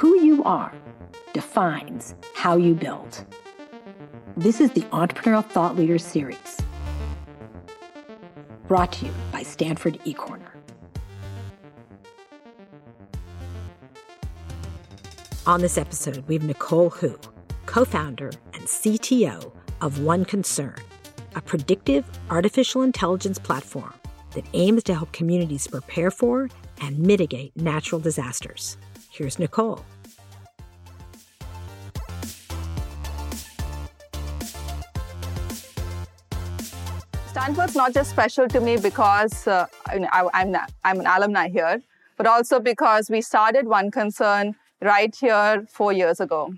Who you are defines how you build. This is the Entrepreneurial Thought Leaders Series, brought to you by Stanford eCorner. On this episode, we have Nicole Hu, co founder and CTO of One Concern, a predictive artificial intelligence platform that aims to help communities prepare for and mitigate natural disasters. Here's Nicole. Stanford's not just special to me because uh, I, I'm, I'm an alumni here, but also because we started One Concern right here four years ago.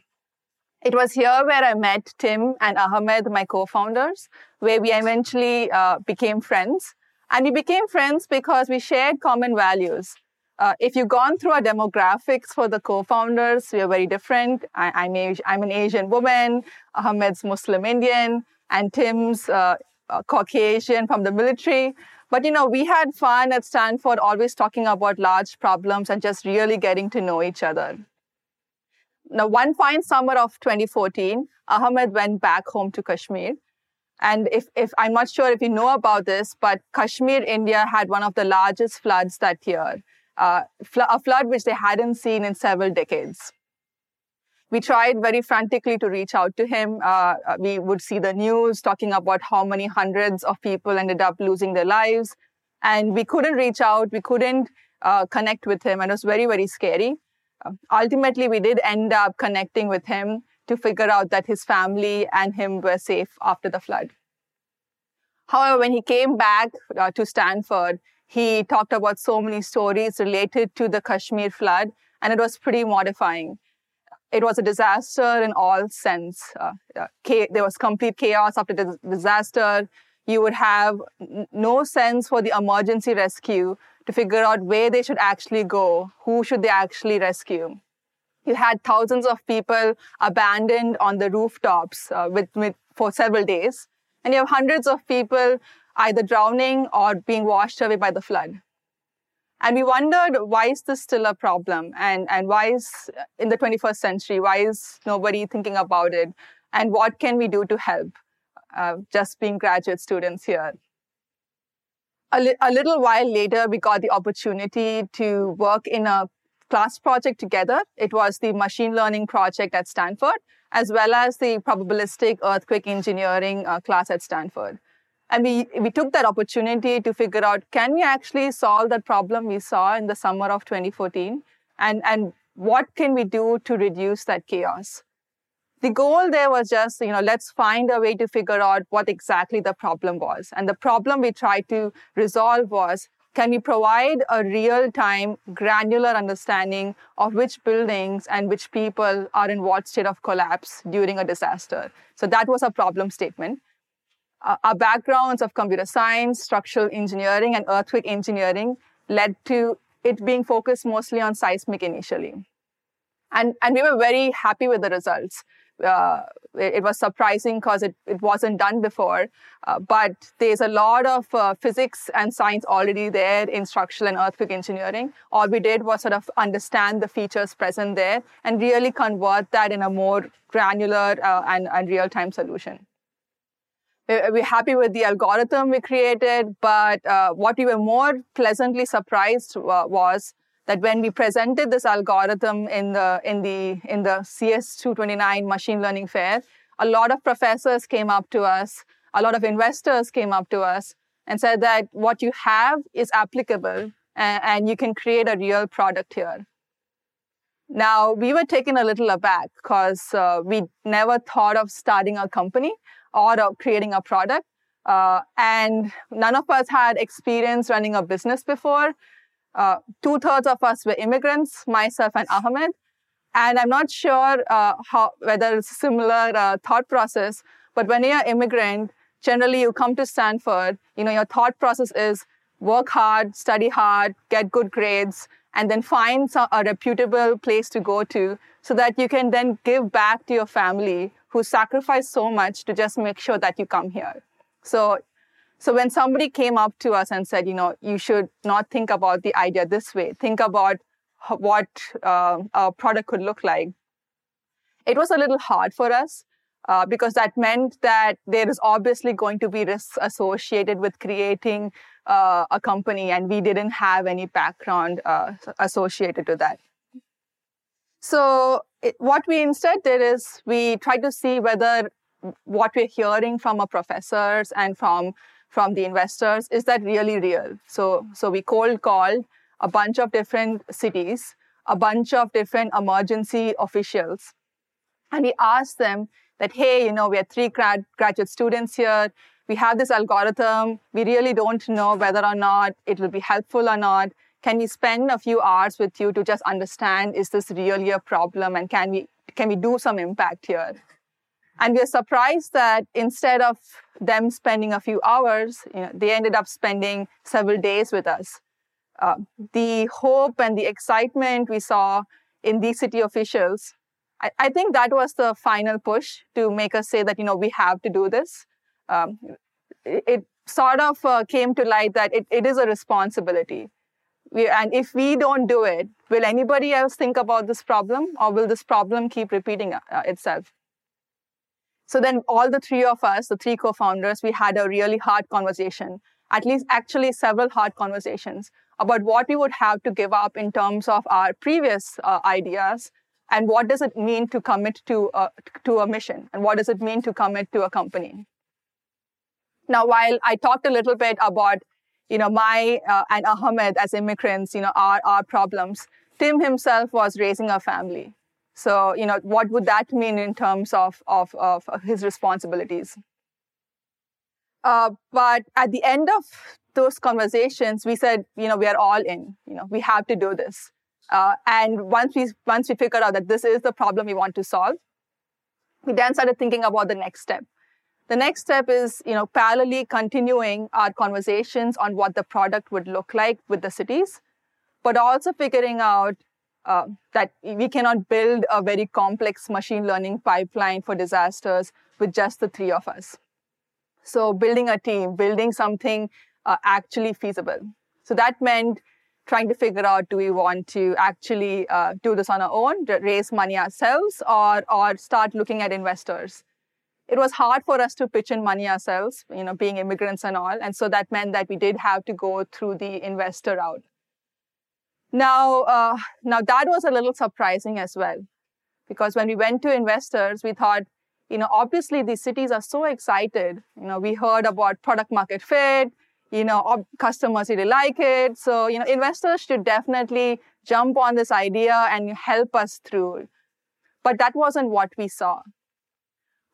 It was here where I met Tim and Ahmed, my co-founders, where we eventually uh, became friends. And we became friends because we shared common values. Uh, if you've gone through our demographics for the co-founders, we are very different. I, am a, I'm an Asian woman, Ahmed's Muslim Indian, and Tim's uh, uh, Caucasian from the military. But you know, we had fun at Stanford, always talking about large problems and just really getting to know each other. Now, one fine summer of 2014, Ahmed went back home to Kashmir. And if, if I'm not sure if you know about this, but Kashmir, India had one of the largest floods that year uh, fl- a flood which they hadn't seen in several decades. We tried very frantically to reach out to him. Uh, uh, we would see the news talking about how many hundreds of people ended up losing their lives. And we couldn't reach out. We couldn't uh, connect with him. And it was very, very scary. Uh, ultimately, we did end up connecting with him to figure out that his family and him were safe after the flood. However, when he came back uh, to Stanford, he talked about so many stories related to the Kashmir flood, and it was pretty mortifying. It was a disaster in all sense. Uh, uh, there was complete chaos after the disaster. You would have no sense for the emergency rescue to figure out where they should actually go, who should they actually rescue. You had thousands of people abandoned on the rooftops uh, with, with, for several days, and you have hundreds of people either drowning or being washed away by the flood. And we wondered, why is this still a problem? And, and why is, in the 21st century, why is nobody thinking about it? And what can we do to help? Uh, just being graduate students here. A, li- a little while later, we got the opportunity to work in a class project together. It was the machine learning project at Stanford, as well as the probabilistic earthquake engineering uh, class at Stanford. And we, we took that opportunity to figure out, can we actually solve that problem we saw in the summer of 2014? And, and what can we do to reduce that chaos? The goal there was just, you know, let's find a way to figure out what exactly the problem was. And the problem we tried to resolve was, can we provide a real-time granular understanding of which buildings and which people are in what state of collapse during a disaster? So that was a problem statement uh, our backgrounds of computer science, structural engineering, and earthquake engineering led to it being focused mostly on seismic initially. And, and we were very happy with the results. Uh, it, it, was surprising because it, it wasn't done before. Uh, but there's a lot of uh, physics and science already there in structural and earthquake engineering. All we did was sort of understand the features present there and really convert that in a more granular uh, and, and real time solution we're happy with the algorithm we created, but uh, what we were more pleasantly surprised uh, was that when we presented this algorithm in the in the in the CS229 machine learning fair, a lot of professors came up to us, a lot of investors came up to us and said that what you have is applicable and, and you can create a real product here. Now, we were taken a little aback because uh, we never thought of starting a company or of creating a product. Uh, and none of us had experience running a business before. Uh, Two thirds of us were immigrants, myself and Ahmed. And I'm not sure uh, how, whether it's a similar uh, thought process, but when you're an immigrant, generally you come to Stanford, you know, your thought process is work hard, study hard, get good grades, and then find a reputable place to go to so that you can then give back to your family who sacrificed so much to just make sure that you come here. So, so when somebody came up to us and said, you know, you should not think about the idea this way, think about what uh, a product could look like. It was a little hard for us uh, because that meant that there is obviously going to be risks associated with creating uh, a company, and we didn't have any background uh, associated to that. So, it, what we instead did is we tried to see whether what we're hearing from our professors and from from the investors is that really real. So, so we cold called a bunch of different cities, a bunch of different emergency officials, and we asked them that, hey, you know, we are three grad, graduate students here. We have this algorithm. We really don't know whether or not it will be helpful or not. Can we spend a few hours with you to just understand is this really a problem and can we can we do some impact here? And we are surprised that instead of them spending a few hours, you know, they ended up spending several days with us. Uh, the hope and the excitement we saw in these city officials I, I, think that was the final push to make us say that, you know, we have to do this. Um, it, it, sort of uh, came to light that it, it is a responsibility. We, and if we don't do it, will anybody else think about this problem or will this problem keep repeating uh, itself? So then all the three of us, the three co-founders, we had a really hard conversation, at least actually several hard conversations about what we would have to give up in terms of our previous uh, ideas and what does it mean to commit to a, to a mission and what does it mean to commit to a company now while i talked a little bit about you know my uh, and ahmed as immigrants you know our, our problems. Tim himself was raising a family. So you know what would that mean in terms of of, of his responsibilities? Uh, but at the end of those conversations we said you know we are all in you know we have to do this. Uh, and once we once we figured out that this is the problem we want to solve, we then started thinking about the next step. The next step is, you know, parallelly continuing our conversations on what the product would look like with the cities, but also figuring out uh, that we cannot build a very complex machine learning pipeline for disasters with just the three of us. So building a team, building something uh, actually feasible. So that meant trying to figure out do we want to actually uh, do this on our own, raise money ourselves, or or start looking at investors. It was hard for us to pitch in money ourselves, you know, being immigrants and all, and so that meant that we did have to go through the investor route. Now, uh, now that was a little surprising as well, because when we went to investors, we thought, you know, obviously these cities are so excited. You know, we heard about product market fit you know, customers really like it. So, you know, investors should definitely jump on this idea and help us through. But that wasn't what we saw.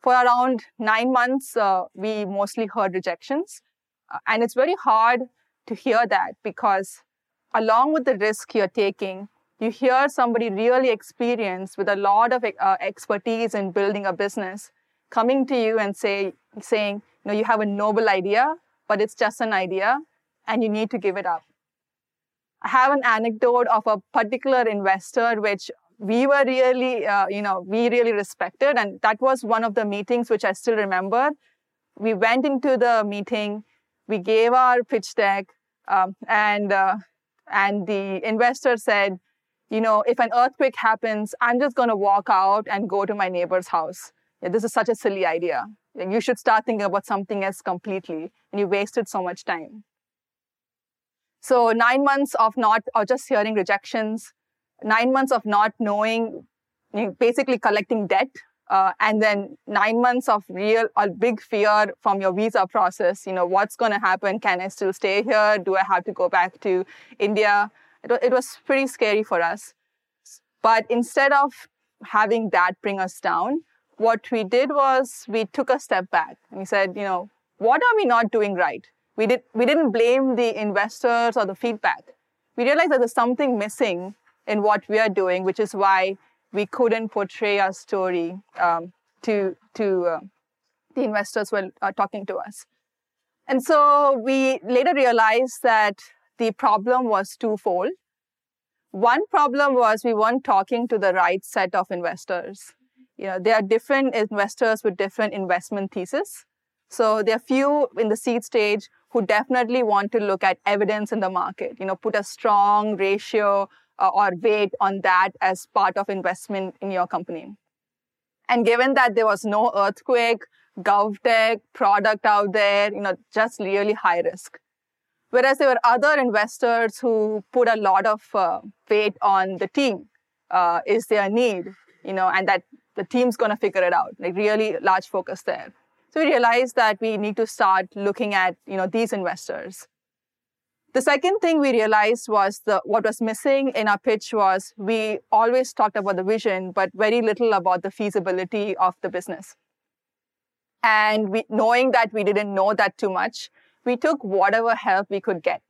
For around nine months, uh, we mostly heard rejections. Uh, and it's very hard to hear that because along with the risk you're taking, you hear somebody really experienced with a lot of uh, expertise in building a business coming to you and say, saying, you know, you have a noble idea, but it's just an idea and you need to give it up. I have an anecdote of a particular investor which we were really, uh, you know, we really respected. And that was one of the meetings which I still remember. We went into the meeting, we gave our pitch deck, um, and, uh, and the investor said, you know, if an earthquake happens, I'm just going to walk out and go to my neighbor's house. Yeah, this is such a silly idea. You should start thinking about something else completely, and you wasted so much time. So, nine months of not, or just hearing rejections, nine months of not knowing, you know, basically collecting debt, uh, and then nine months of real, a big fear from your visa process. You know, what's going to happen? Can I still stay here? Do I have to go back to India? It, it was pretty scary for us. But instead of having that bring us down, what we did was we took a step back and we said, you know, what are we not doing right? We, did, we didn't blame the investors or the feedback. We realized that there's something missing in what we are doing, which is why we couldn't portray our story um, to, to uh, the investors who were uh, talking to us. And so we later realized that the problem was twofold. One problem was we weren't talking to the right set of investors you know, there are different investors with different investment thesis. So there are few in the seed stage who definitely want to look at evidence in the market, you know, put a strong ratio uh, or weight on that as part of investment in your company. And given that there was no earthquake, GovTech product out there, you know, just really high risk. Whereas there were other investors who put a lot of uh, weight on the team. Uh, is there a need? You know, and that the team's going to figure it out. Like really large focus there. So we realized that we need to start looking at, you know, these investors. The second thing we realized was the what was missing in our pitch was we always talked about the vision, but very little about the feasibility of the business. And we, knowing that we didn't know that too much, we took whatever help we could get.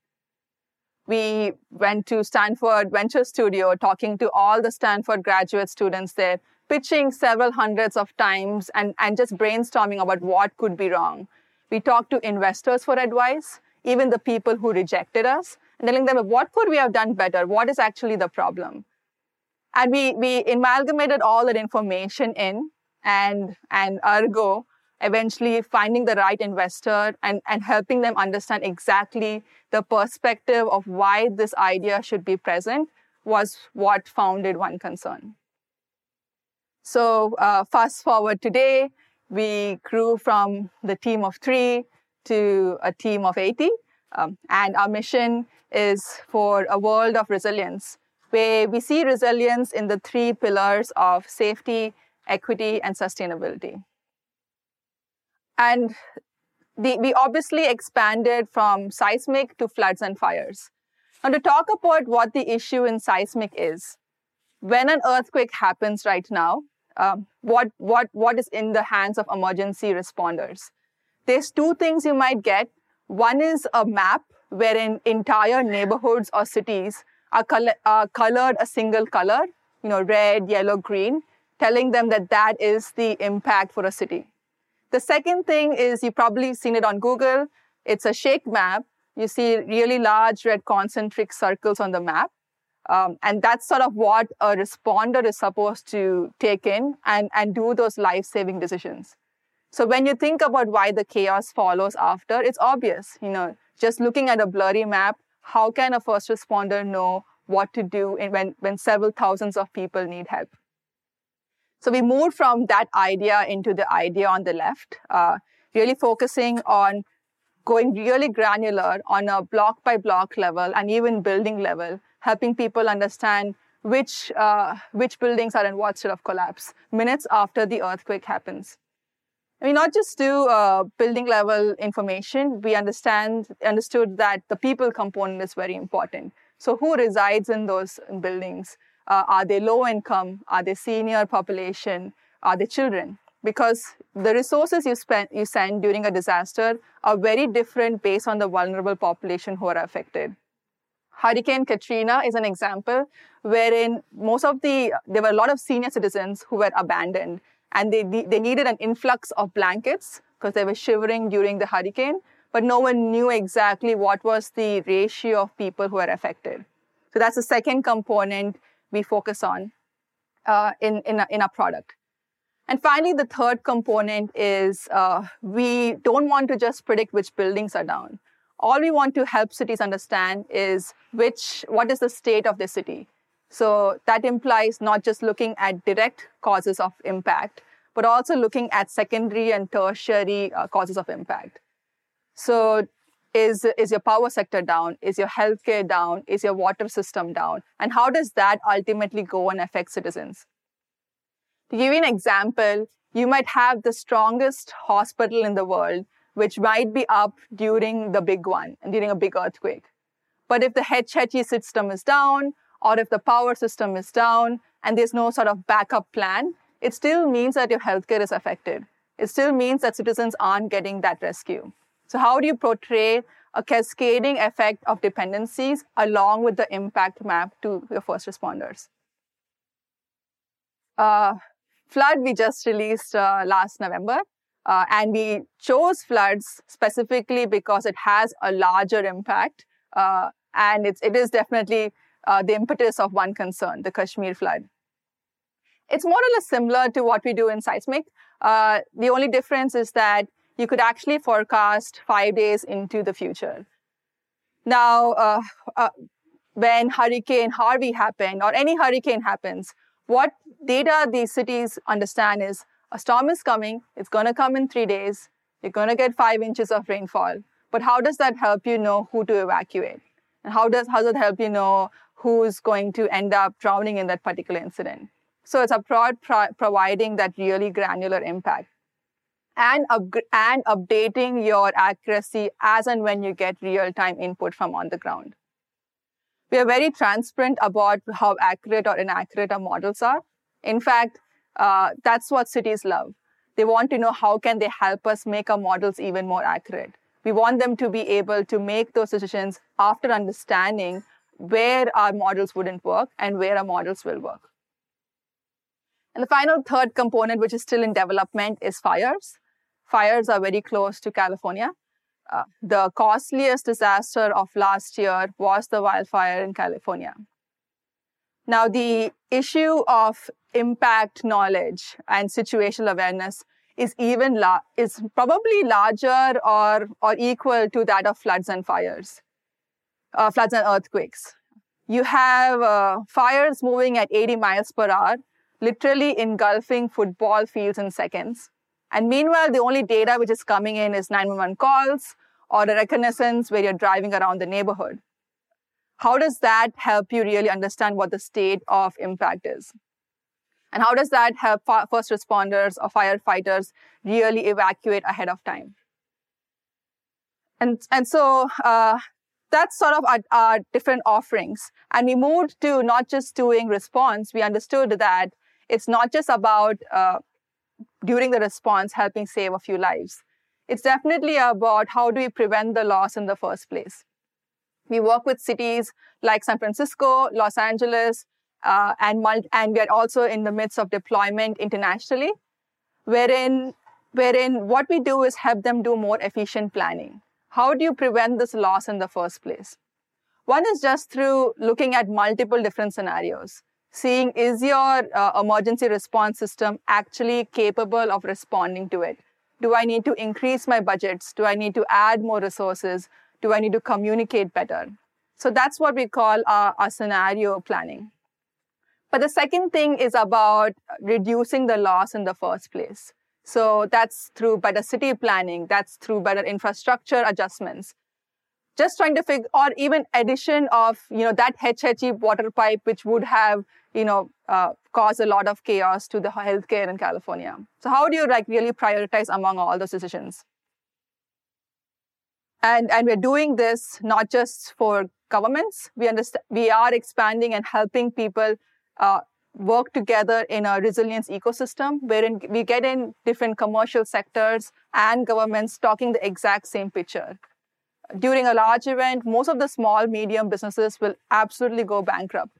We went to Stanford Venture Studio, talking to all the Stanford graduate students there, pitching several hundreds of times and, and just brainstorming about what could be wrong. We talked to investors for advice even the people who rejected us, and telling them what could we have done better? What is actually the problem? And we, we amalgamated all that information in and, and ergo, eventually finding the right investor and, and helping them understand exactly the perspective of why this idea should be present was what founded One Concern. So uh, fast forward today, we grew from the team of three to a team of 80. Um, and our mission is for a world of resilience, where we see resilience in the three pillars of safety, equity, and sustainability. And the, we obviously expanded from seismic to floods and fires. Now, to talk about what the issue in seismic is, when an earthquake happens right now, um, what, what, what is in the hands of emergency responders? There's two things you might get. One is a map wherein entire neighborhoods or cities are, color, are colored a single color, you know, red, yellow, green, telling them that that is the impact for a city. The second thing is you've probably seen it on Google. It's a shake map. You see really large red concentric circles on the map. Um, and that's sort of what a responder is supposed to take in and, and do those life saving decisions. So when you think about why the chaos follows after, it's obvious. You know, just looking at a blurry map, how can a first responder know what to do when, when several thousands of people need help? So we moved from that idea into the idea on the left, uh, really focusing on going really granular on a block by block level and even building level, helping people understand which, uh, which buildings are in what sort of collapse minutes after the earthquake happens. I mean, not just do uh, building level information, we understand understood that the people component is very important. So, who resides in those buildings? Uh, are they low income? Are they senior population? Are they children? Because the resources you spend you send during a disaster are very different based on the vulnerable population who are affected. Hurricane Katrina is an example wherein most of the there were a lot of senior citizens who were abandoned and they, they needed an influx of blankets because they were shivering during the hurricane, but no one knew exactly what was the ratio of people who were affected. So that's the second component we focus on uh, in, in, in a product. And finally, the third component is uh, we don't want to just predict which buildings are down. All we want to help cities understand is which, what is the state of the city? So that implies not just looking at direct causes of impact, but also looking at secondary and tertiary uh, causes of impact. So is, is your power sector down? Is your healthcare down? Is your water system down? And how does that ultimately go and affect citizens? To give you an example, you might have the strongest hospital in the world, which might be up during the big one during a big earthquake. But if the Hetch Hetchy system is down, or if the power system is down and there's no sort of backup plan, it still means that your healthcare is affected. It still means that citizens aren't getting that rescue. So, how do you portray a cascading effect of dependencies along with the impact map to your first responders? Uh, flood we just released uh, last November. Uh, and we chose floods specifically because it has a larger impact. Uh, and it's, it is definitely uh, the impetus of one concern, the Kashmir flood. It's more or less similar to what we do in seismic. Uh, the only difference is that you could actually forecast five days into the future. Now, uh, uh, when Hurricane Harvey happened or any hurricane happens, what data these cities understand is a storm is coming, it's going to come in three days, you're going to get five inches of rainfall. But how does that help you know who to evacuate? And how does, how does it help you know who's going to end up drowning in that particular incident? So it's about pro- providing that really granular impact and, up- and updating your accuracy as and when you get real time input from on the ground. We are very transparent about how accurate or inaccurate our models are. In fact, uh, that's what cities love. They want to know how can they help us make our models even more accurate. We want them to be able to make those decisions after understanding where our models wouldn't work and where our models will work. And the final third component, which is still in development, is fires. Fires are very close to California. Uh, the costliest disaster of last year was the wildfire in California. Now, the issue of impact knowledge and situational awareness is even la- is probably larger or or equal to that of floods and fires, uh, floods and earthquakes. You have uh, fires moving at 80 miles per hour, literally engulfing football fields in seconds. And meanwhile, the only data which is coming in is 911 calls or a reconnaissance where you're driving around the neighborhood. How does that help you really understand what the state of impact is? And how does that help first responders or firefighters really evacuate ahead of time? And, and so uh, that's sort of our, our different offerings. And we moved to not just doing response, we understood that it's not just about uh, during the response helping save a few lives. It's definitely about how do we prevent the loss in the first place. We work with cities like San Francisco, Los Angeles, uh, and, and we are also in the midst of deployment internationally, wherein, wherein what we do is help them do more efficient planning. How do you prevent this loss in the first place? One is just through looking at multiple different scenarios, seeing is your uh, emergency response system actually capable of responding to it? Do I need to increase my budgets? Do I need to add more resources? Do I need to communicate better? So that's what we call our, our scenario planning. But the second thing is about reducing the loss in the first place. So that's through better city planning, that's through better infrastructure adjustments. Just trying to figure, or even addition of, you know, that Hetch Hetchy water pipe, which would have, you know, uh, caused a lot of chaos to the healthcare in California. So how do you like really prioritize among all those decisions? And, and we're doing this not just for governments. We understand, we are expanding and helping people uh, work together in a resilience ecosystem wherein we get in different commercial sectors and governments talking the exact same picture. During a large event, most of the small, medium businesses will absolutely go bankrupt.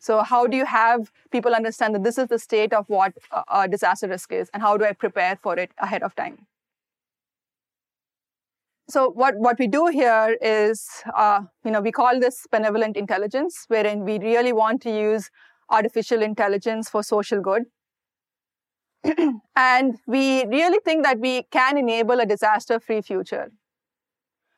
So how do you have people understand that this is the state of what a disaster risk is and how do I prepare for it ahead of time? So what, what we do here is, uh, you know, we call this benevolent intelligence, wherein we really want to use artificial intelligence for social good. and we really think that we can enable a disaster free future.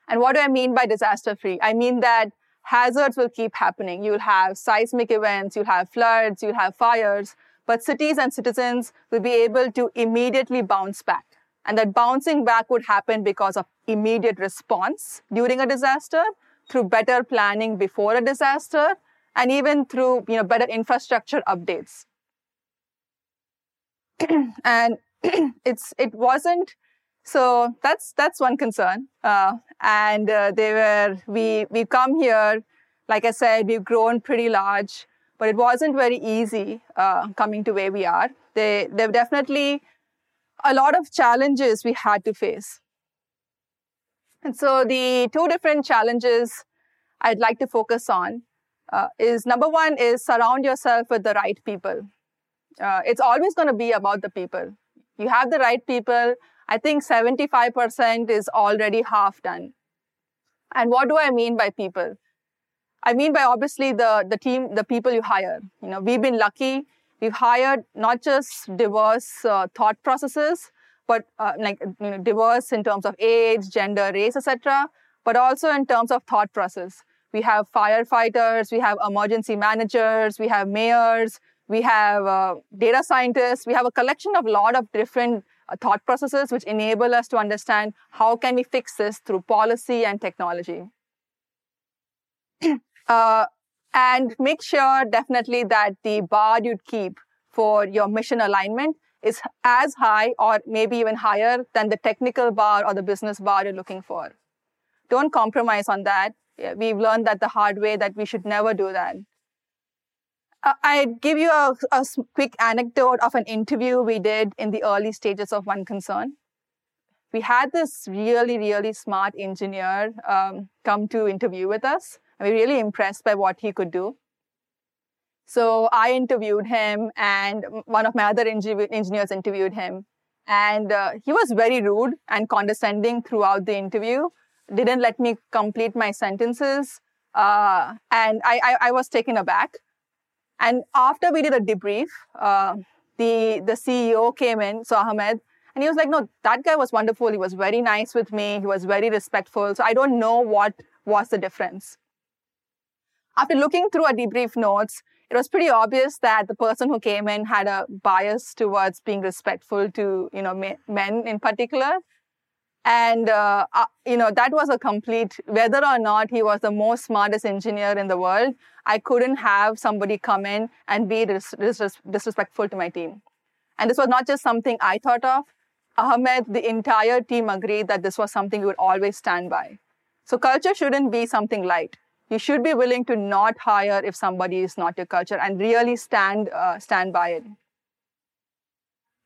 And what do I mean by disaster free? I mean that hazards will keep happening. You'll have seismic events, you'll have floods, you'll have fires, but cities and citizens will be able to immediately bounce back. And that bouncing back would happen because of immediate response during a disaster, through better planning before a disaster, and even through you know, better infrastructure updates. and it's it wasn't so that's that's one concern. Uh, and uh, they were we we come here, like I said, we've grown pretty large, but it wasn't very easy uh, coming to where we are. They there were definitely a lot of challenges we had to face. And so the two different challenges I'd like to focus on uh, is number one is surround yourself with the right people. Uh, it's always going to be about the people. You have the right people. I think 75% is already half done. And what do I mean by people? I mean by obviously the, the team, the people you hire. You know, we've been lucky. We've hired not just diverse uh, thought processes, but uh, like you know, diverse in terms of age, gender, race, etc., but also in terms of thought process we have firefighters, we have emergency managers, we have mayors, we have uh, data scientists, we have a collection of a lot of different uh, thought processes which enable us to understand how can we fix this through policy and technology. uh, and make sure definitely that the bar you keep for your mission alignment is as high or maybe even higher than the technical bar or the business bar you're looking for. Don't compromise on that. We've learned that the hard way that we should never do that. Uh, I'd give you a, a quick anecdote of an interview we did in the early stages of One Concern. We had this really, really smart engineer um, come to interview with us. And we were really impressed by what he could do. So I interviewed him, and one of my other engineers interviewed him. And uh, he was very rude and condescending throughout the interview, didn't let me complete my sentences. Uh, and I, I, I, was taken aback. And after we did a debrief, uh, the, the CEO came in, so Ahmed, and he was like, No, that guy was wonderful. He was very nice with me. He was very respectful. So I don't know what was the difference. After looking through our debrief notes, it was pretty obvious that the person who came in had a bias towards being respectful to, you know, men in particular. And, uh, uh, you know, that was a complete, whether or not he was the most smartest engineer in the world, I couldn't have somebody come in and be dis- dis- disrespectful to my team. And this was not just something I thought of. Ahmed, the entire team agreed that this was something we would always stand by. So culture shouldn't be something light you should be willing to not hire if somebody is not your culture and really stand uh, stand by it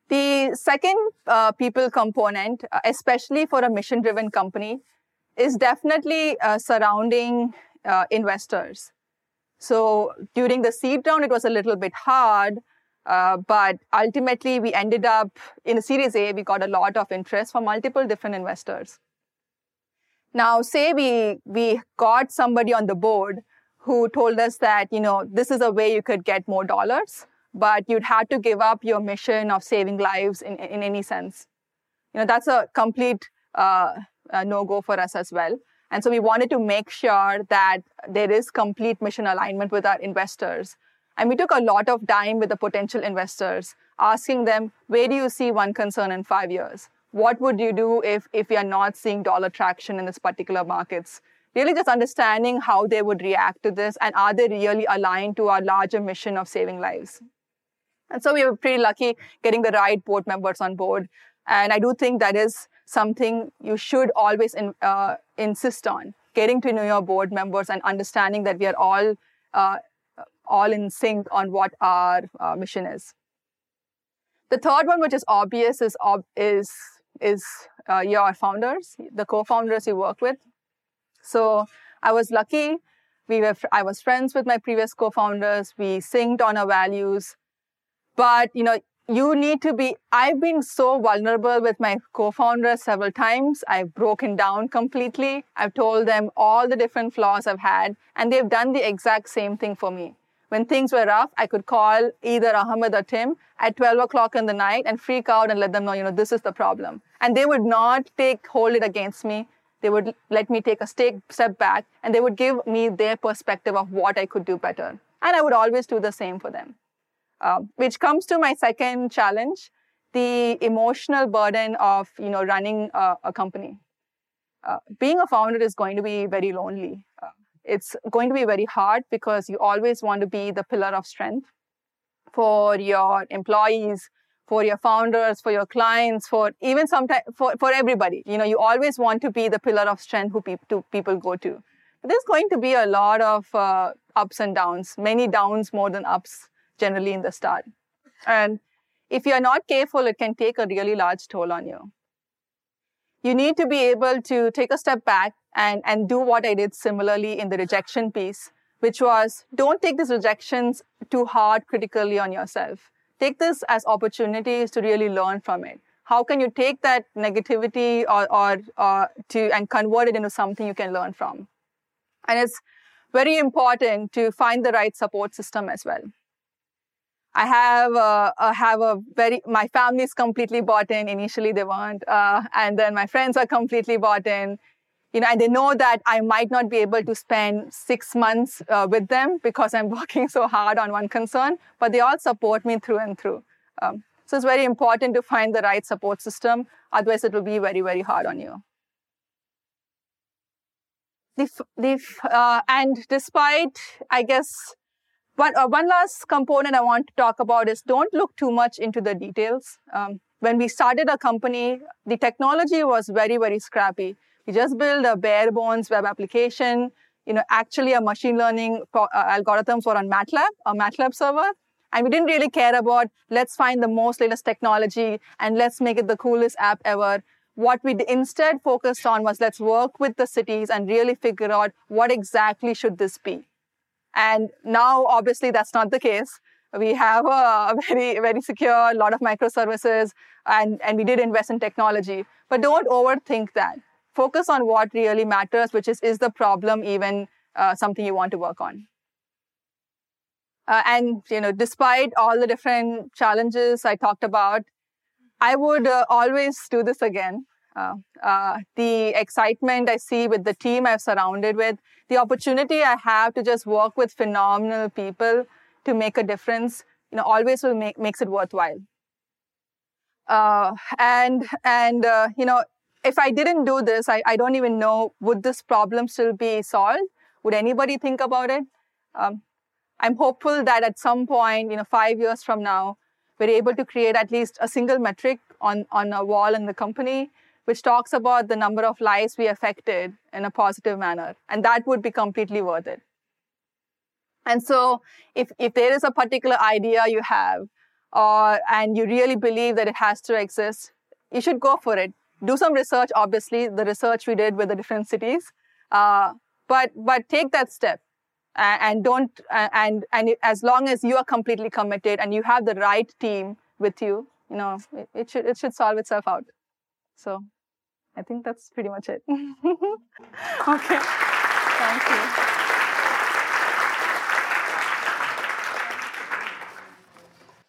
the second uh, people component uh, especially for a mission driven company is definitely uh, surrounding uh, investors. So during the seed round it was a little bit hard uh, but ultimately we ended up in a series a we got a lot of interest from multiple different investors. Now, say we, we got somebody on the board who told us that, you know, this is a way you could get more dollars, but you'd have to give up your mission of saving lives in, in any sense. You know, that's a complete uh, no-go for us as well. And so we wanted to make sure that there is complete mission alignment with our investors. And we took a lot of time with the potential investors, asking them, where do you see one concern in five years? what would you do if, if we are not seeing dollar traction in this particular markets? Really just understanding how they would react to this and are they really aligned to our larger mission of saving lives? And so we were pretty lucky getting the right board members on board. And I do think that is something you should always in, uh, insist on, getting to know your board members and understanding that we are all, uh, all in sync on what our uh, mission is. The third one, which is obvious, is, ob- is is uh, your founders, the co-founders you work with. So I was lucky. We were, I was friends with my previous co-founders. We synced on our values. But, you know, you need to be, I've been so vulnerable with my co-founders several times. I've broken down completely. I've told them all the different flaws I've had, and they've done the exact same thing for me. When things were rough, I could call either Ahmed or Tim at 12 o'clock in the night and freak out and let them know, you know, this is the problem. And they would not take, hold it against me. They would let me take a step back and they would give me their perspective of what I could do better. And I would always do the same for them. Uh, which comes to my second challenge, the emotional burden of, you know, running a, a company. Uh, being a founder is going to be very lonely. Uh, it's going to be very hard because you always want to be the pillar of strength for your employees, for your founders, for your clients, for even sometimes for, for everybody. You know, you always want to be the pillar of strength who pe- to people go to. But there's going to be a lot of uh, ups and downs, many downs more than ups generally in the start. And if you're not careful, it can take a really large toll on you. You need to be able to take a step back and, and do what I did similarly in the rejection piece, which was don't take these rejections too hard critically on yourself. Take this as opportunities to really learn from it. How can you take that negativity or, or, or to and convert it into something you can learn from? And it's very important to find the right support system as well. I have a, a, have a very my family is completely bought in. Initially, they weren't, uh, and then my friends are completely bought in you know, and they know that I might not be able to spend six months uh, with them because I'm working so hard on one concern, but they all support me through and through. Um, so it's very important to find the right support system. Otherwise, it will be very, very hard on you. The, the, uh, and despite, I guess, one, uh, one last component I want to talk about is don't look too much into the details. Um, when we started a company, the technology was very, very scrappy. We just built a bare bones web application, you know, actually a machine learning uh, algorithm for on MATLAB, a MATLAB server. And we didn't really care about let's find the most latest technology and let's make it the coolest app ever. What we instead focused on was let's work with the cities and really figure out what exactly should this be. And now, obviously, that's not the case. We have a very, very secure, lot of microservices, and, and we did invest in technology. But don't overthink that. Focus on what really matters, which is, is the problem even uh, something you want to work on? Uh, and you know, despite all the different challenges I talked about, I would uh, always do this again. Uh, uh, the excitement I see with the team I've surrounded with, the opportunity I have to just work with phenomenal people to make a difference, you know, always will make makes it worthwhile. Uh, and and uh, you know, if I didn't do this, I, I don't even know would this problem still be solved. Would anybody think about it? Um, I'm hopeful that at some point, you know, five years from now, we're able to create at least a single metric on, on a wall in the company, which talks about the number of lives we affected in a positive manner. And that would be completely worth it. And so if, if there is a particular idea you have, or, and you really believe that it has to exist, you should go for it. Do some research, obviously, the research we did with the different cities. Uh, but, but take that step and don't and and as long as you are completely committed and you have the right team with you you know it, it should it should solve itself out so i think that's pretty much it okay thank you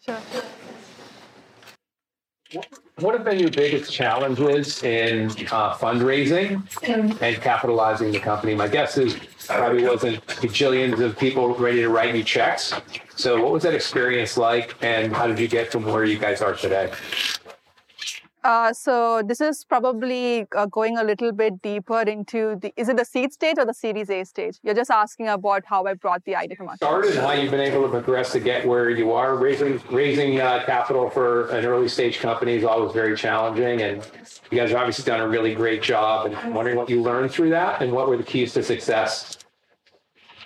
Sure. What have been your biggest challenges in uh, fundraising and capitalizing the company? My guess is probably wasn't bajillions of people ready to write you checks. So, what was that experience like, and how did you get from where you guys are today? Uh, so this is probably uh, going a little bit deeper into the is it the seed stage or the series a stage? You're just asking about how i brought the idea to market. Started how you've been able to progress to get where you are. Raising raising uh, capital for an early stage company is always very challenging and you guys have obviously done a really great job and I'm wondering what you learned through that and what were the keys to success.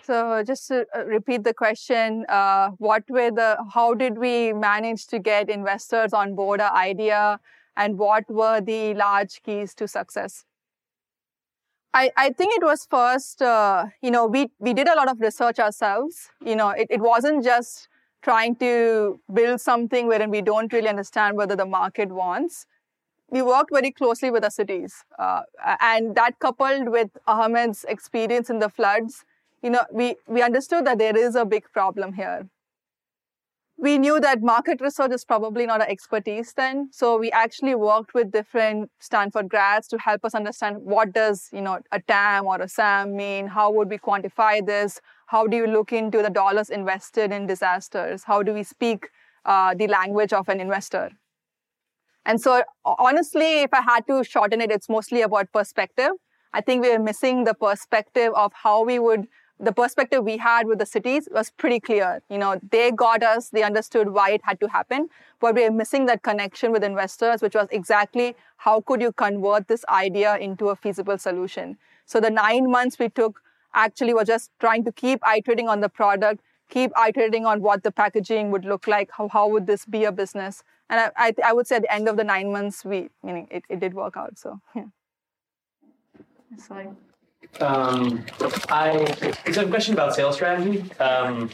So just to uh, repeat the question, uh, what were the, how did we manage to get investors on board our idea? And what were the large keys to success? I, I think it was first, uh, you know, we, we did a lot of research ourselves. You know, it, it wasn't just trying to build something wherein we don't really understand whether the market wants. We worked very closely with the cities. Uh, and that coupled with Ahmed's experience in the floods, you know, we, we understood that there is a big problem here we knew that market research is probably not our expertise then. So we actually worked with different Stanford grads to help us understand what does, you know, a TAM or a SAM mean? How would we quantify this? How do you look into the dollars invested in disasters? How do we speak uh, the language of an investor? And so honestly, if I had to shorten it, it's mostly about perspective. I think we are missing the perspective of how we would the perspective we had with the cities was pretty clear. You know, they got us, they understood why it had to happen, but we are missing that connection with investors, which was exactly how could you convert this idea into a feasible solution. So the nine months we took actually was just trying to keep iterating on the product, keep iterating on what the packaging would look like, how, how would this be a business. And I, I, I would say at the end of the nine months, we, meaning it, it did work out. So, yeah. Sorry. Um, I it's a question about sales strategy. Um,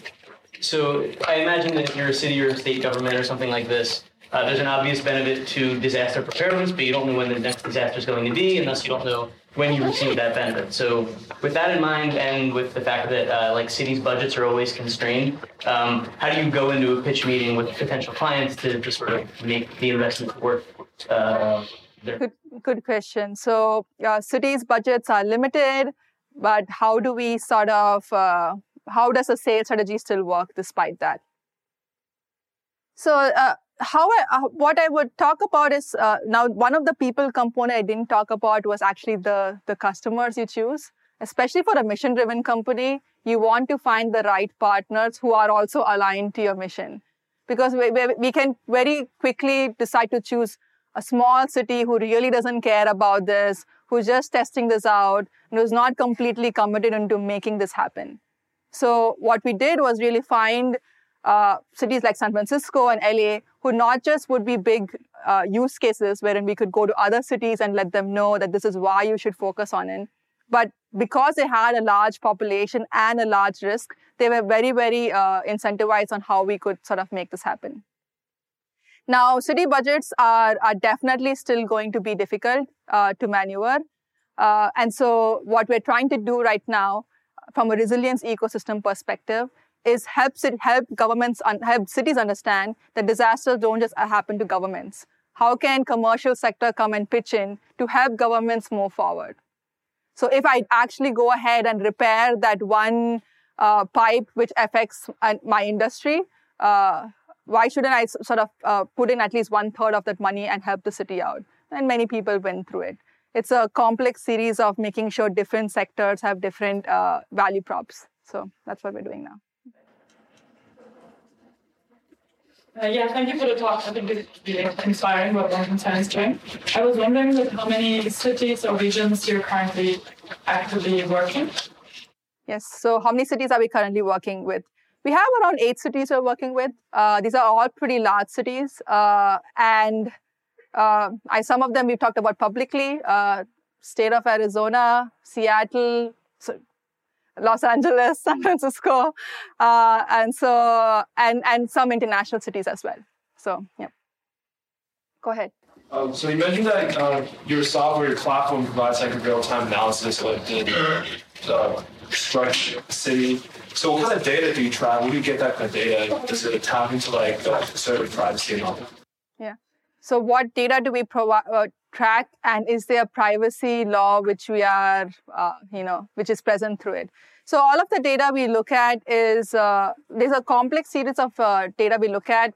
so I imagine that if you're a city or a state government or something like this, uh, there's an obvious benefit to disaster preparedness, but you don't know when the next disaster is going to be, and thus you don't know when you receive that benefit. So with that in mind, and with the fact that uh, like cities' budgets are always constrained, um, how do you go into a pitch meeting with potential clients to, to sort of make the investment work? Uh, good question. So, uh, cities' budgets are limited, but how do we sort of, uh, how does a sales strategy still work despite that? So, uh, how I, uh, what I would talk about is uh, now one of the people component I didn't talk about was actually the the customers you choose. Especially for a mission-driven company, you want to find the right partners who are also aligned to your mission, because we, we can very quickly decide to choose a small city who really doesn't care about this, who's just testing this out, and who's not completely committed into making this happen. So what we did was really find uh, cities like San Francisco and LA, who not just would be big uh, use cases wherein we could go to other cities and let them know that this is why you should focus on it, but because they had a large population and a large risk, they were very, very uh, incentivized on how we could sort of make this happen. Now, city budgets are, are definitely still going to be difficult uh, to maneuver. Uh, and so what we're trying to do right now from a resilience ecosystem perspective is help, help governments, un, help cities understand that disasters don't just happen to governments. How can commercial sector come and pitch in to help governments move forward? So if I actually go ahead and repair that one uh, pipe which affects uh, my industry, uh, why shouldn't I sort of uh, put in at least one third of that money and help the city out? And many people went through it. It's a complex series of making sure different sectors have different uh, value props. So that's what we're doing now. Uh, yeah, thank you for the talk. I think it's really inspiring what One Concern is doing. I was wondering like, how many cities or regions you're currently actively working? Yes, so how many cities are we currently working with? We have around eight cities we're working with. Uh, these are all pretty large cities. Uh, and uh, I, some of them we've talked about publicly. Uh, state of Arizona, Seattle, so Los Angeles, San Francisco, uh, and so and and some international cities as well. So yeah, go ahead. Um, so you mentioned that uh, your software, your platform provides like real-time analysis of the uh, structure, city, so what kind of data do you track? Where do you get that kind of data? Does it tap into like uh, certain privacy and all? Yeah. So what data do we provide? Uh, track and is there a privacy law which we are uh, you know which is present through it so all of the data we look at is uh, there's a complex series of uh, data we look at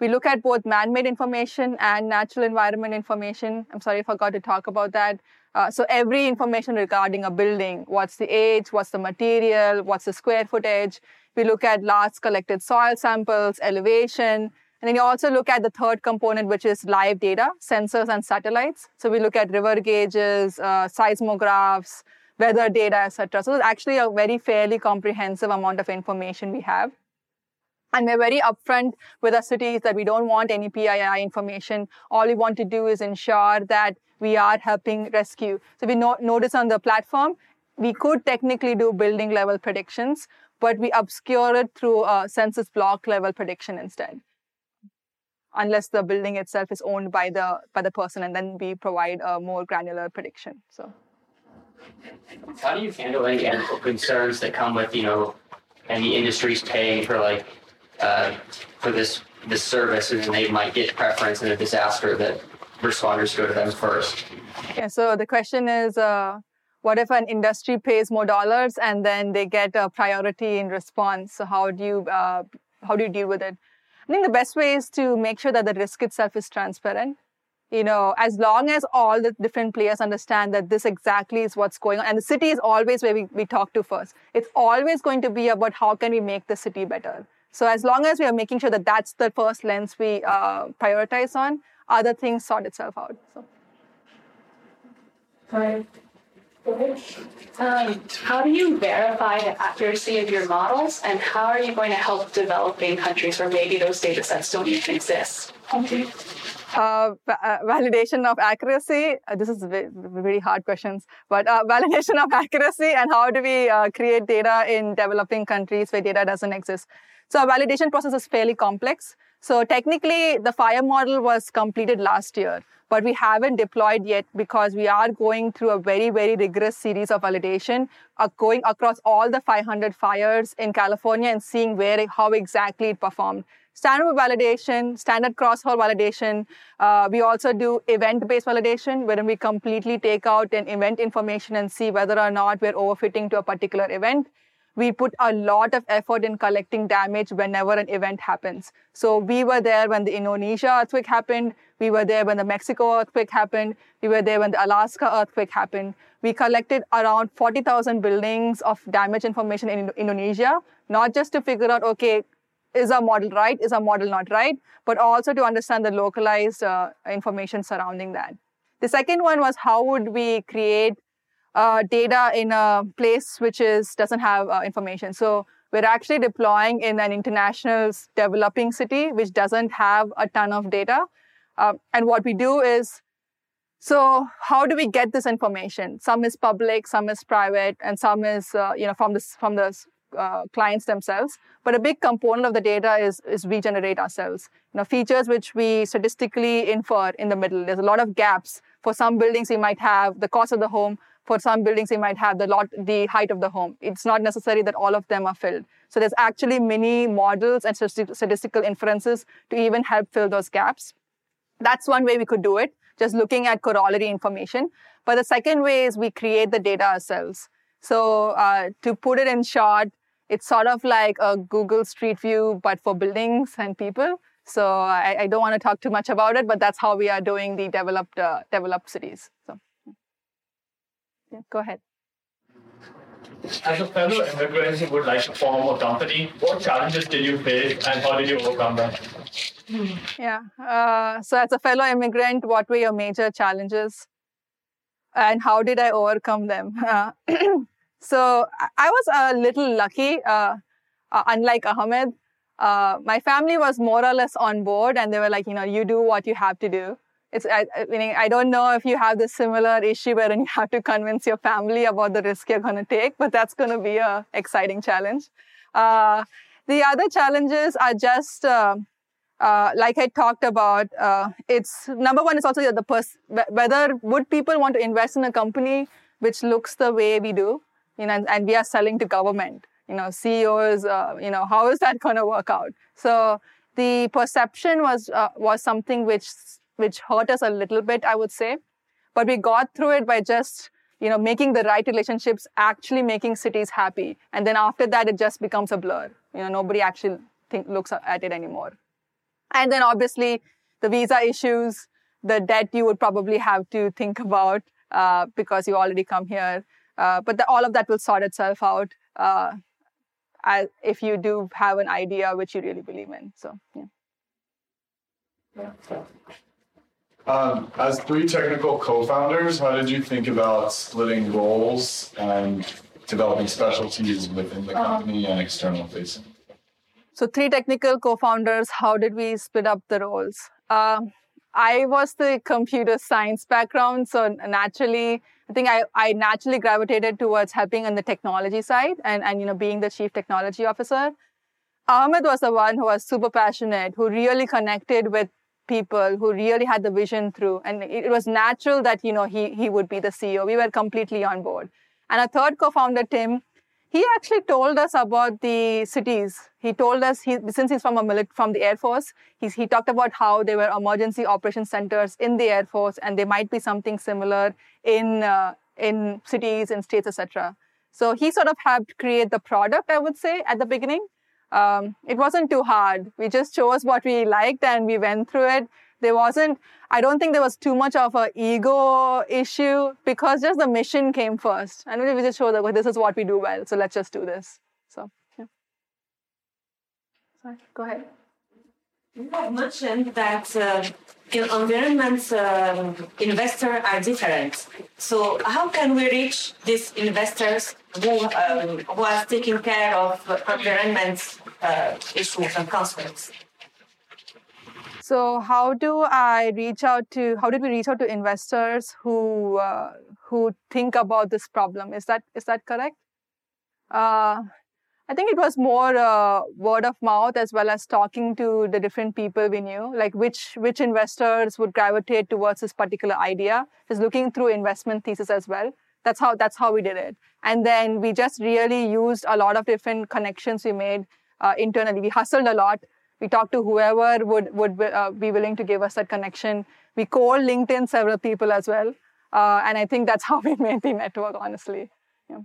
we look at both man-made information and natural environment information i'm sorry i forgot to talk about that uh, so every information regarding a building, what's the age, what's the material, what's the square footage. We look at large collected soil samples, elevation, and then you also look at the third component, which is live data, sensors and satellites. So we look at river gauges, uh, seismographs, weather data, etc. So it's actually a very fairly comprehensive amount of information we have. And we're very upfront with our cities that we don't want any PII information. All we want to do is ensure that we are helping rescue. So we no- notice on the platform, we could technically do building level predictions, but we obscure it through a census block level prediction instead. Unless the building itself is owned by the by the person, and then we provide a more granular prediction. So, how do you handle any ethical concerns that come with you know, any industries paying for like uh, for this this service, and they might get preference in a disaster that responders go to them first. Yeah, so the question is uh, what if an industry pays more dollars and then they get a priority in response? So how do you uh, how do you deal with it? I think the best way is to make sure that the risk itself is transparent. You know, as long as all the different players understand that this exactly is what's going on, and the city is always where we, we talk to first. It's always going to be about how can we make the city better. So as long as we are making sure that that's the first lens we uh, prioritize on, other things sort itself out. So. Right. Um, how do you verify the accuracy of your models, and how are you going to help developing countries where maybe those data sets don't even exist? Uh, uh, validation of accuracy. Uh, this is very, very hard questions, but uh, validation of accuracy and how do we uh, create data in developing countries where data doesn't exist? So, our validation process is fairly complex. So technically, the fire model was completed last year, but we haven't deployed yet because we are going through a very, very rigorous series of validation, uh, going across all the 500 fires in California and seeing where, how exactly it performed. standard validation, standard cross-fold validation. Uh, we also do event-based validation, wherein we completely take out an event information and see whether or not we're overfitting to a particular event. We put a lot of effort in collecting damage whenever an event happens. So we were there when the Indonesia earthquake happened. We were there when the Mexico earthquake happened. We were there when the Alaska earthquake happened. We collected around 40,000 buildings of damage information in Indonesia, not just to figure out, okay, is our model right? Is our model not right? But also to understand the localized uh, information surrounding that. The second one was how would we create uh, data in a place which is doesn't have uh, information. So we're actually deploying in an international developing city which doesn't have a ton of data. Um, and what we do is, so how do we get this information? Some is public, some is private, and some is uh, you know from this from the uh, clients themselves. But a big component of the data is, is we generate ourselves. You know, features which we statistically infer in the middle. There's a lot of gaps. For some buildings, we might have the cost of the home. For some buildings, we might have the lot, the height of the home. It's not necessary that all of them are filled. So there's actually many models and statistical inferences to even help fill those gaps. That's one way we could do it, just looking at corollary information. But the second way is we create the data ourselves. So uh, to put it in short, it's sort of like a Google Street View, but for buildings and people. So I, I don't want to talk too much about it, but that's how we are doing the developed uh, developed cities. So yeah, go ahead. As a fellow immigrant who would like to form a company, what challenges did you face and how did you overcome them? Yeah. Uh, so as a fellow immigrant, what were your major challenges? And how did I overcome them? Uh, So I was a little lucky, uh, uh, unlike Ahmed. Uh, my family was more or less on board, and they were like, you know, you do what you have to do. It's, I, I, mean, I don't know if you have this similar issue wherein you have to convince your family about the risk you're going to take, but that's going to be a exciting challenge. Uh, the other challenges are just, uh, uh, like I talked about, uh, it's number one is also the pers- whether would people want to invest in a company which looks the way we do you know, and, and we are selling to government, you know, CEOs, uh, you know, how is that going to work out? So the perception was uh, was something which which hurt us a little bit, I would say, but we got through it by just you know making the right relationships, actually making cities happy, and then after that, it just becomes a blur. You know, nobody actually think, looks at it anymore. And then obviously the visa issues, the debt you would probably have to think about uh, because you already come here. Uh, but the, all of that will sort itself out uh, as, if you do have an idea which you really believe in. So, yeah. Um, as three technical co-founders, how did you think about splitting roles and developing specialties within the uh-huh. company and external facing? So, three technical co-founders. How did we split up the roles? Uh, I was the computer science background, so naturally I think I, I naturally gravitated towards helping on the technology side and, and you know being the chief technology officer. Ahmed was the one who was super passionate, who really connected with people, who really had the vision through, and it was natural that you know he he would be the CEO. We were completely on board. And a third co-founder, Tim, he actually told us about the cities. He told us, he, since he's from a milit- from the Air Force, he's, he talked about how there were emergency operation centers in the Air Force, and there might be something similar in uh, in cities, in states, etc. So he sort of helped create the product. I would say at the beginning, um, it wasn't too hard. We just chose what we liked and we went through it. There wasn't i don't think there was too much of an ego issue because just the mission came first. And we just showed that well, this is what we do well so let's just do this. So yeah. Sorry go ahead. You have mentioned that uh, in environments um, investors are different. So how can we reach these investors who, um, who are taking care of environment uh, issues and concerns so how do I reach out to, how did we reach out to investors who, uh, who think about this problem? Is that, is that correct? Uh, I think it was more uh, word of mouth as well as talking to the different people we knew, like which which investors would gravitate towards this particular idea. Just looking through investment thesis as well. That's how that's how we did it. And then we just really used a lot of different connections we made uh, internally. We hustled a lot We talked to whoever would would uh, be willing to give us that connection. We called LinkedIn several people as well, uh, and I think that's how we made the network. Honestly. Yeah.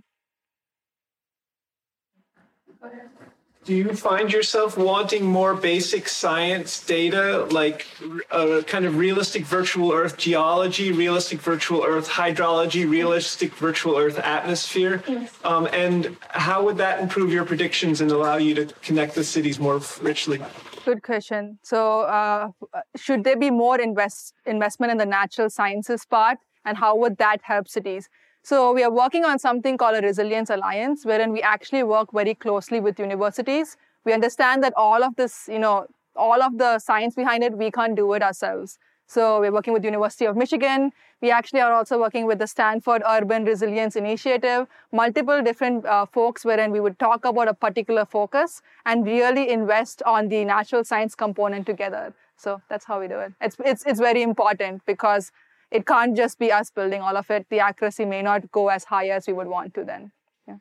Do you find yourself wanting more basic science data, like a uh, kind of realistic virtual Earth geology, realistic virtual Earth hydrology, realistic virtual Earth atmosphere? Yes. Um, and how would that improve your predictions and allow you to connect the cities more richly? Good question. So, uh, should there be more invest investment in the natural sciences part, and how would that help cities? So we are working on something called a resilience alliance, wherein we actually work very closely with universities. We understand that all of this, you know, all of the science behind it, we can't do it ourselves. So we're working with University of Michigan. We actually are also working with the Stanford Urban Resilience Initiative, multiple different uh, folks wherein we would talk about a particular focus and really invest on the natural science component together. So that's how we do it. It's, it's, it's very important because it can't just be us building all of it. The accuracy may not go as high as we would want to then. Yeah.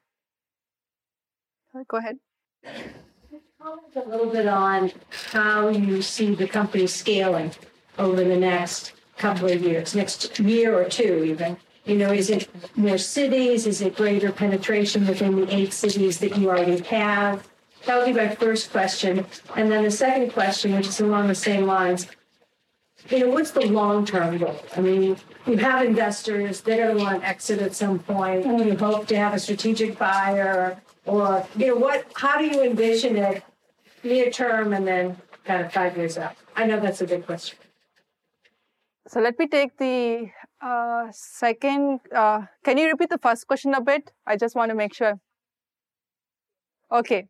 Go ahead. Comment a little bit on how you see the company scaling over the next couple of years, next year or two even. You know, is it more cities? Is it greater penetration within the eight cities that you already have? That would be my first question. And then the second question, which is along the same lines, you know, what's the long term goal? I mean, you have investors, they're going to want exit at some point. You hope to have a strategic buyer, or, you know, what, how do you envision it near term and then kind of five years out? I know that's a big question. So let me take the uh, second. Uh, can you repeat the first question a bit? I just want to make sure. Okay.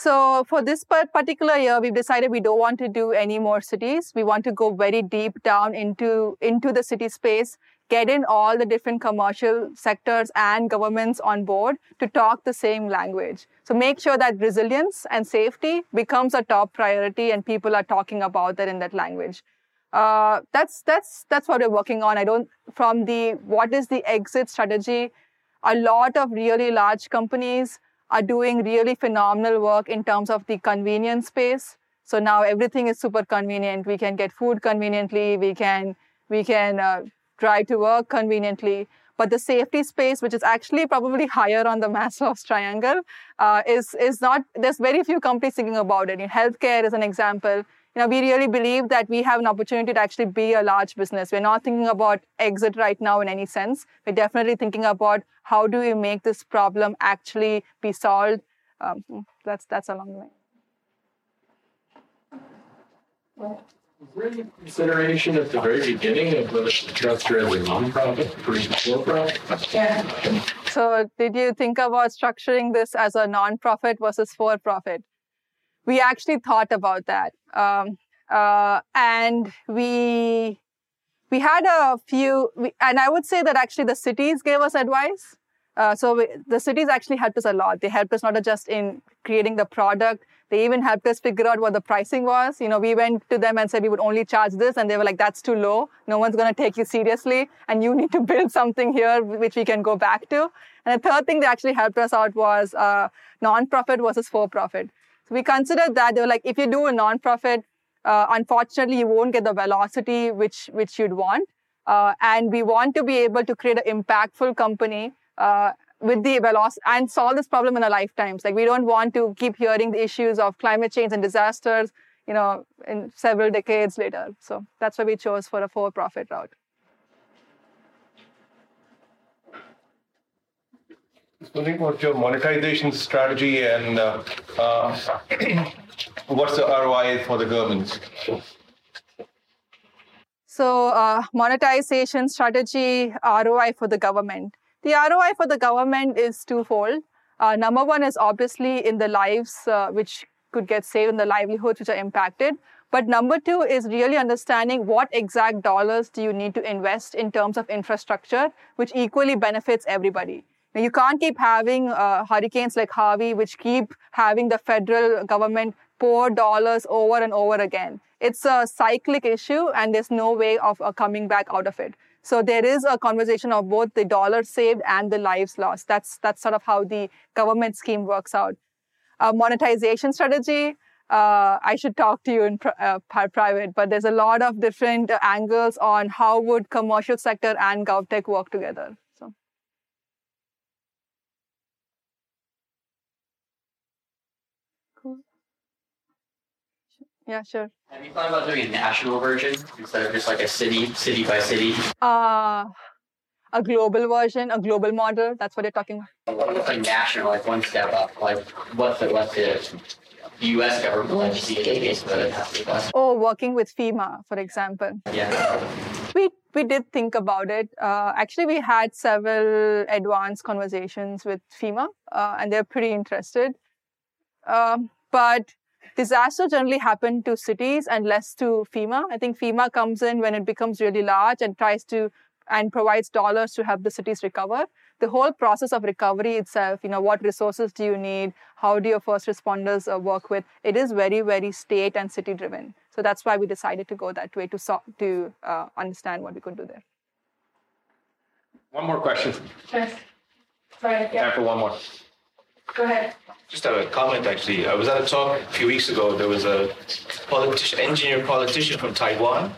So for this particular year, we've decided we don't want to do any more cities. We want to go very deep down into, into the city space, get in all the different commercial sectors and governments on board to talk the same language. So make sure that resilience and safety becomes a top priority and people are talking about that in that language. Uh, that's that's that's what we're working on. I don't from the what is the exit strategy. A lot of really large companies are doing really phenomenal work in terms of the convenience space. So now everything is super convenient. We can get food conveniently. We can we can uh, drive to work conveniently. But the safety space, which is actually probably higher on the Maslow's triangle, uh, is is not. There's very few companies thinking about it. In healthcare is an example you know, we really believe that we have an opportunity to actually be a large business. We're not thinking about exit right now in any sense. We're definitely thinking about how do we make this problem actually be solved. Um, that's that's along the way. Well, consideration at the very beginning of the structure as a nonprofit versus for-profit? Yeah. So, did you think about structuring this as a nonprofit versus for-profit? we actually thought about that. Um, uh, and we we had a few, and I would say that actually the cities gave us advice. Uh, so we, the cities actually helped us a lot. They helped us not just in creating the product, they even helped us figure out what the pricing was. You know, we went to them and said we would only charge this, and they were like, "That's too low. No one's going to take you seriously, and you need to build something here which we can go back to." And the third thing they actually helped us out was uh, non-profit versus for-profit. So we considered that they were like, if you do a nonprofit, uh, unfortunately, you won't get the velocity which which you'd want. Uh, and we want to be able to create an impactful company uh, with the velocity and solve this problem in our lifetimes. Like we don't want to keep hearing the issues of climate change and disasters, you know, in several decades later. So that's why we chose for a for-profit route. Wondering about your monetization strategy and uh, uh, what's the ROI for the government? So, uh, monetization strategy, ROI for the government. The ROI for the government is twofold. Uh, number one is obviously in the lives uh, which could get saved and the livelihoods which are impacted. But number two is really understanding what exact dollars do you need to invest in terms of infrastructure, which equally benefits everybody. Now, you can't keep having uh, hurricanes like Harvey, which keep having the federal government pour dollars over and over again. It's a cyclic issue, and there's no way of uh, coming back out of it. So there is a conversation of both the dollars saved and the lives lost. That's that's sort of how the government scheme works out. A monetization strategy. uh, I should talk to you in pr- uh, private. But there's a lot of different angles on how would commercial sector and GovTech work together. So. Cool. Yeah, sure. Have you thought about doing a national version instead of just like a city, city by city? Uh, a global version, a global model. That's what you're talking about. What's like national, like one step up? Like what the what the U.S. government like to see a case, but Oh, working with FEMA, for example. Yeah. We we did think about it. Uh, actually, we had several advanced conversations with FEMA, uh, and they're pretty interested. Um, but disasters generally happen to cities and less to FEMA. I think FEMA comes in when it becomes really large and tries to and provides dollars to help the cities recover. The whole process of recovery itself, you know, what resources do you need? How do your first responders uh, work with? It is very, very state and city driven. So that's why we decided to go that way to so- to uh, understand what we could do there. One more question. Yes. Sorry. Yeah. Time for one more. Go ahead. Just a comment, actually. I was at a talk a few weeks ago. There was a politician, engineer politician from Taiwan.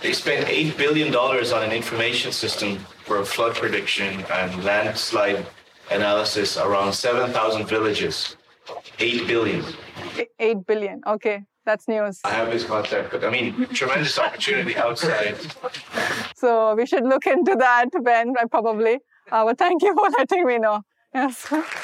They spent $8 billion on an information system for flood prediction and landslide analysis around 7,000 villages. 8 billion. 8 billion. Okay. That's news. I have his contact, but I mean, tremendous opportunity outside. So we should look into that, Ben, probably. Uh, but thank you for letting me know. Yes.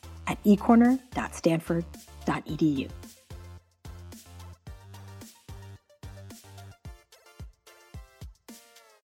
at ecorner.stanford.edu.